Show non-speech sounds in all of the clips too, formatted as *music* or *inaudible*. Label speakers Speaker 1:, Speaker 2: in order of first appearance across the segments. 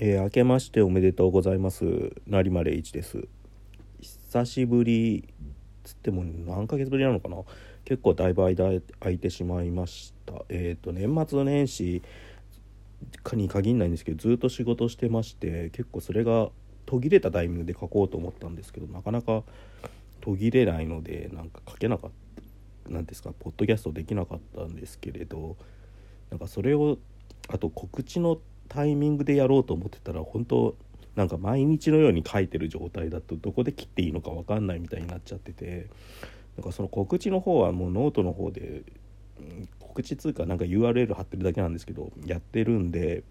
Speaker 1: えー、明けましておめでとうございます。成丸一です。久しぶりつっても何ヶ月ぶりなのかな？結構だいぶ間空いてしまいました。えっ、ー、と年末年始かに限らないんですけどずっと仕事してまして結構それが途切れたタイミングで書こうと思ったんですけどなかなか途切れないのでなんか書けなかった何ですかポッドキャストできなかったんですけれどなんかそれをあと告知のタイミングでやろうと思ってたら本当なんか毎日のように書いてる状態だとどこで切っていいのか分かんないみたいになっちゃっててなんかその告知の方はもうノートの方で、告知通貨なんか URL 貼ってるだけなんですけどやってるんで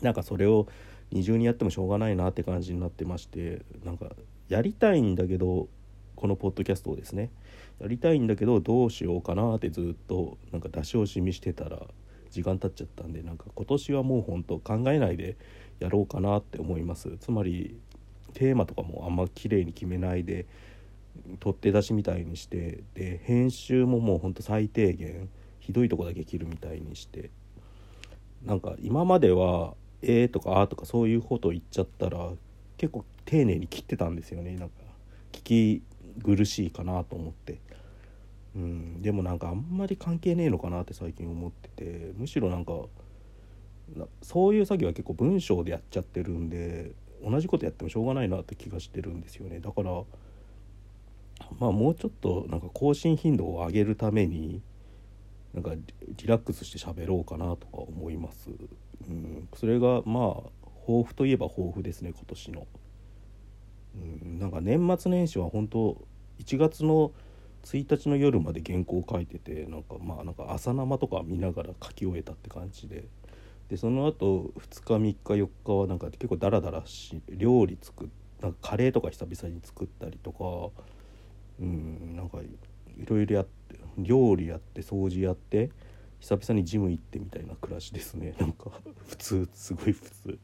Speaker 1: なんかそれを二重にやってもしょうがないなって感じになってましてなんかやりたいんだけどこのポッドキャストをですねやりたいんだけどどうしようかなってずっとなんか出し惜しみしてたら時間経っちゃったんでなんか今年はもうほんと考えないでやろうかなって思います。つまりテーマとかもあんま綺麗に決めないで取って出しみたいにしてで編集ももうほんと最低限ひどいとこだけ切るみたいにして。なんか今までは「えー」とか「あ」とかそういうこと言っちゃったら結構丁寧に切ってたんですよね。なんか聞き苦しいかなと思って。うん、でもなんかあんまり関係ねえのかなって最近思っててむしろなんかそういう作業は結構文章でやっちゃってるんで同じことやってもしょうがないなって気がしてるんですよね。だからまあもうちょっとなんか更新頻度を上げるためになんかリラックスして喋ろうかなとか思います、うん、それがまあ抱負といえば抱負ですね今年の、うん、なんか年末年始は本当1月の1日の夜まで原稿を書いててなんかまあなんか朝生とか見ながら書き終えたって感じででその後2日3日4日はなんか結構ダラダラし料理作っなんかカレーとか久々に作ったりとかうんなんかいろいろやって料理やって掃除やって久々にジム行ってみたいな暮らしですね *laughs* なんか普通すごい普通。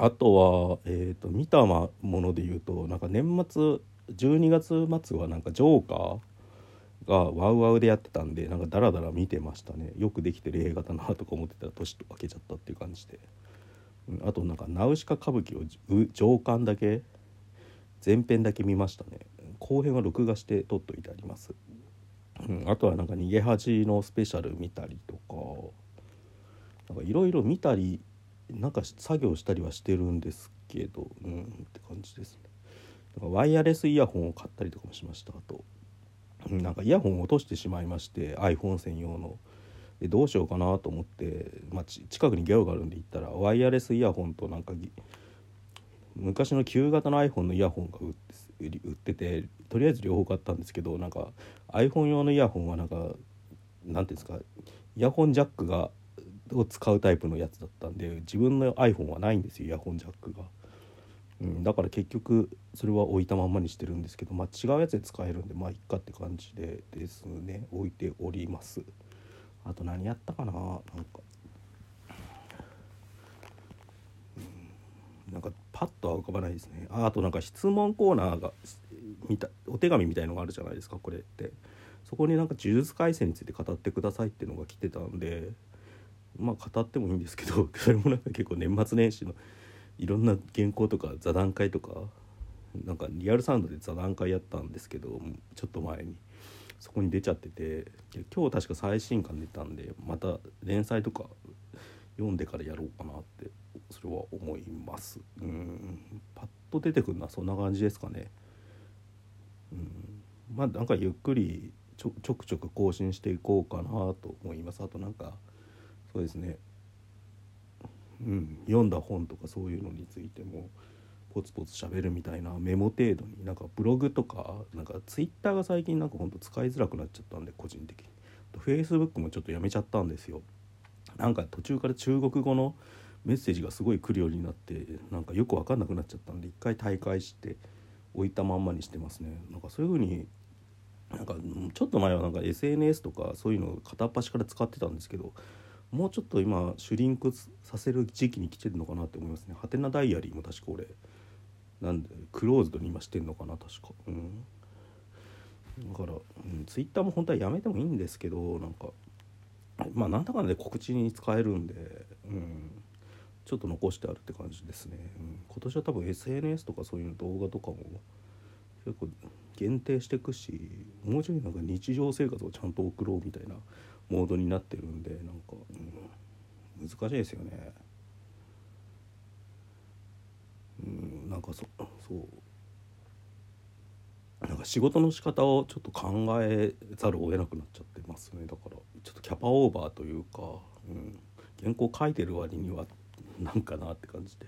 Speaker 1: あとは、えーと、と見たもので言うとなんか年末12月末はなんかジョーカーがワウワウでやってたんでなんかダラダラ見てましたね。よくできてる映画だなとか思ってたら年と分けちゃったっていう感じで、うん、あとなんかナウシカ歌舞伎を上巻だけ前編だけ見ましたね。後編は録画して撮っといてあります、うん、あとはなんか逃げ恥のスペシャル見たりとかなんかいろいろ見たりなんか作業したりはしてるんですけどうんって感じですね。ワイヤレスイヤホンを買ったりとかもしましたあとなんかイヤホンを落としてしまいまして iPhone 専用のでどうしようかなと思って、まあ、近くにギャオがあるんで行ったらワイヤレスイヤホンとなんか昔の旧型の iPhone のイヤホンが売って売っててとりあえず両方買ったんですけどなんか iPhone 用のイヤホンはなんか何ていうんですかイヤホンジャックがを使うタイプのやつだったんで自分の iPhone はないんですよイヤホンジャックが。うん、だから結局それは置いたまんまにしてるんですけど、まあ、違うやつで使えるんでまあいっかって感じでですね。置いております。あと何やったかななんか、うん、なんかパッとは浮かばないですね。ああとなんか質問コーナーが見たお手紙みたいのがあるじゃないですかこれって。そこになんか呪術廻戦について語ってくださいっていうのが来てたんでまあ語ってもいいんですけど *laughs* それもなんか結構年末年始のいろんな原稿とか座談会とかなんかリアルサウンドで座談会やったんですけどちょっと前に。そこに出ちゃってて今日確か最新刊出たんでまた連載とか読んでからやろうかなってそれは思います。うん。パッと出てくるのはそんな感じですかね。うん。まあなんかゆっくりちょちょくちょく更新していこうかなと思います。あとなんかそうですね。うん、読んだ本とかそういうのについてもポツポツ喋るみたいなメモ程度になんかブログとかなんかツイッターが最近なんかほんと使いづらくなっちゃったんで個人的に。フェイスブックもちょっとやめちゃったんですよ。なんか途中から中国語のメッセージがすごい来るようになってなんかよく分かんなくなっちゃったんで一回大会して置いたまんまにしてますね。なんかそういう風になんかちょっと前はなんか SNS とかそういうのを片っ端から使ってたんですけどもうちょっと今シュリンクさせる時期に来てるのかなって思いますね。ハテナダイアリーも確か俺なんでクローズドに今してんのかな確か。うん。だから、うん、ツイッターも本当はやめてもいいんですけどなんかまあなんだかんだで告知に使えるんでうん。ちょっと残してあるって感じですね、うん、今年は多分 SNS とかそういう動画とかも結構限定していくしもうちょいなんか日常生活をちゃんと送ろうみたいなモードになってるんでなんか、うん、難しいですよね。うん、なんかそそう。なんか仕事の仕方をちょっと考えざるを得なくなっちゃってますね。だからちょっとキャパオーバーというか、うん、原稿書いてる割にはなんかなって感じで。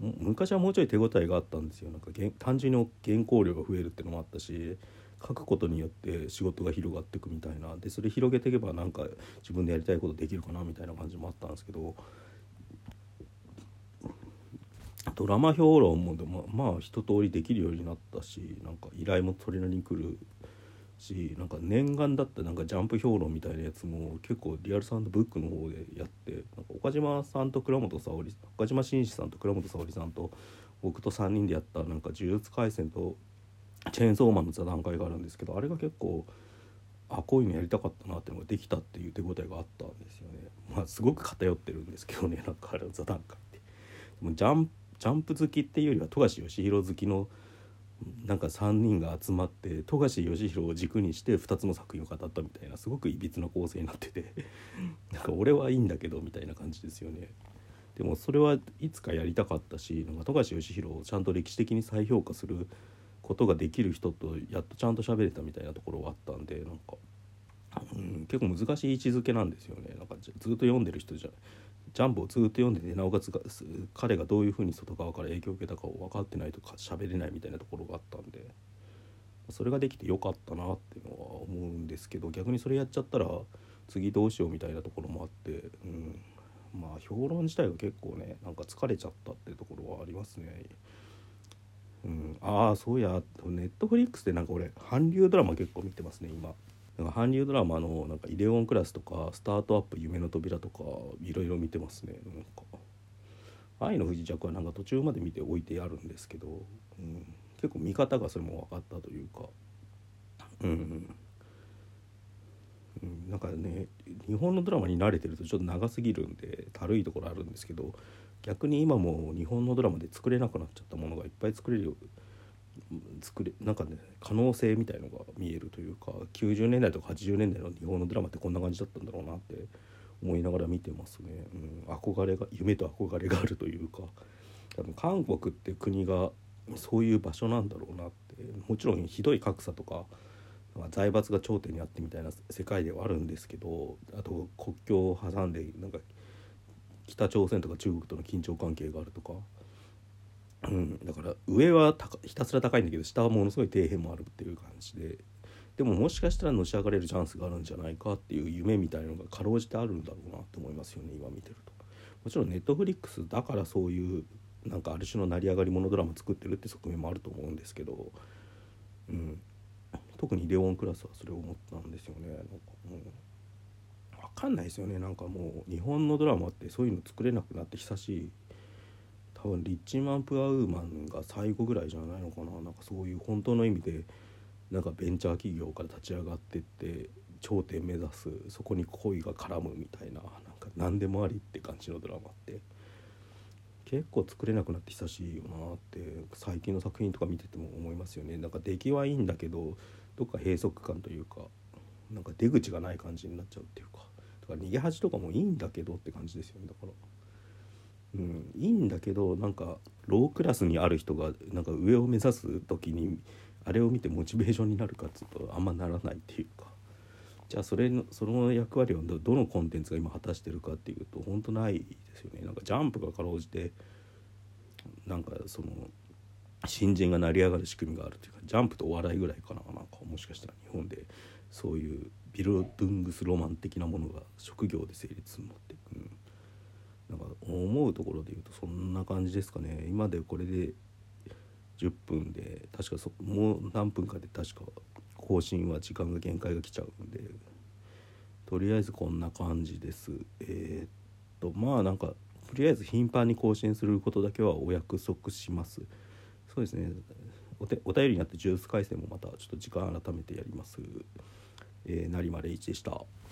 Speaker 1: 昔はもうちょい手応えがあったんですよ。なんか単純に原稿量が増えるっていうのもあったし書くことによって仕事が広がっていくみたいな。でそれ広げていけばなんか自分でやりたいことできるかなみたいな感じもあったんですけど。ドラマ評論もでもまあ一通りできるようになったしなんか依頼もそれなりに来るしなんか念願だったなんかジャンプ評論みたいなやつも結構リアルサウンドブックの方でやってなんか岡島さんと倉本沙織岡島紳士さんと倉本沙織さんと僕と3人でやったなんか呪術廻戦とチェーンソーマンの座談会があるんですけどあれが結構あこういうのやりたかったなっていうのができたっていう手応えがあったんですよね。まあすごく偏ってるんですけどねなんかあれの座談会って。でもジャンジャンプ好きっていうよりは富樫義弘好きのなんか3人が集まって富樫義弘を軸にして2つの作品を語ったみたいなすごくいびつな構成になってて *laughs* なんか俺はいいんだけどみたいな感じですよね。でもそれはいつかやりたかったしなんか富樫義弘をちゃんと歴史的に再評価することができる人とやっとちゃんと喋れたみたいなところはあったんでなんか、うん、結構難しい位置づけなんですよねなんかずっと読んでる人じゃジャンプをずっと読んでてなおかつ彼がどういうふうに外側から影響を受けたかを分かってないとか喋れないみたいなところがあったんでそれができてよかったなっていうのは思うんですけど逆にそれやっちゃったら次どうしようみたいなところもあって、うん、まあ評論自体が結構ねなんか疲れちゃったっていうところはありますね。うん、ああそうやネットフリックスでなんか俺韓流ドラマ結構見てますね今。なんか韓流ドラマのなんかイデオンクラスとかスタートアップ夢の扉とかいろいろ見てますねなんか。愛の不時着はなんか途中まで見ておいてあるんですけど、うん、結構見方がそれも分かったというか。うん、うん、なんかね日本のドラマに慣れてるとちょっと長すぎるんでたるいところあるんですけど逆に今も日本のドラマで作れなくなっちゃったものがいっぱい作れるよ作れなんかね可能性みたいのが見えるというか90年代とか80年代の日本のドラマってこんな感じだったんだろうなって思いながら見てますね、うん、憧れが夢と憧れがあるというか多分韓国って国がそういう場所なんだろうなってもちろんひどい格差とか財閥が頂点にあってみたいな世界ではあるんですけどあと国境を挟んでなんか北朝鮮とか中国との緊張関係があるとか。うん、だから上はひたすら高いんだけど下はものすごい底辺もあるっていう感じで。でももしかしたらのし上がれるチャンスがあるんじゃないかっていう夢みたいのがかろうじてあるんだろうなって思いますよね今見てると。もちろんネットフリックスだからそういうなんかある種の成り上がり物ドラマ作ってるって側面もあると思うんですけど、うん、特にレオンクラスはそれを思ったんですよね。なんか。う分かんないですよね。なんかもう日本のドラマってそういうの作れなくなって久しい多分リッチマン・プアウーマンが最後ぐらいじゃないのかな。なんかそういう本当の意味でなんかベンチャー企業から立ち上がってって頂点目指すそこに恋が絡むみたいななんか何でもありって感じのドラマって結構作れなくなって久しいよなって最近の作品とか見てても思いますよね。なんか出来はいいんだけどどっか閉塞感というかなんか出口がない感じになっちゃうっていうか。だか逃げ恥とかもいいんだけどって感じですよねだから。うん、いいんだけどなんかロークラスにある人がなんか上を目指す時にあれを見てモチベーションになるかっつうとあんまならないっていうか。じゃあそれのその役割をどのコンテンツが今果たしてるかっていうと本当ないですよね。なんかジャンプがかろうじてなんかその新人が成り上がる仕組みがあるというかジャンプとお笑いぐらいかな。なんかもしかしたら日本でそういうビルドゥングスロマン的なものが職業で成立するのって、うん、なんか思うところで言うとそんな感じですかね。今でこれで10分で確かそもう何分かで確か更新は時間が限界が来ちゃうんで。とりあえずこんな感じです。えー、っとまあなんかとりあえず頻繁に更新することだけはお約束します。そうですね。おお便りになってジュース回線もまたちょっと時間改めてやります。えー、成丸一でした。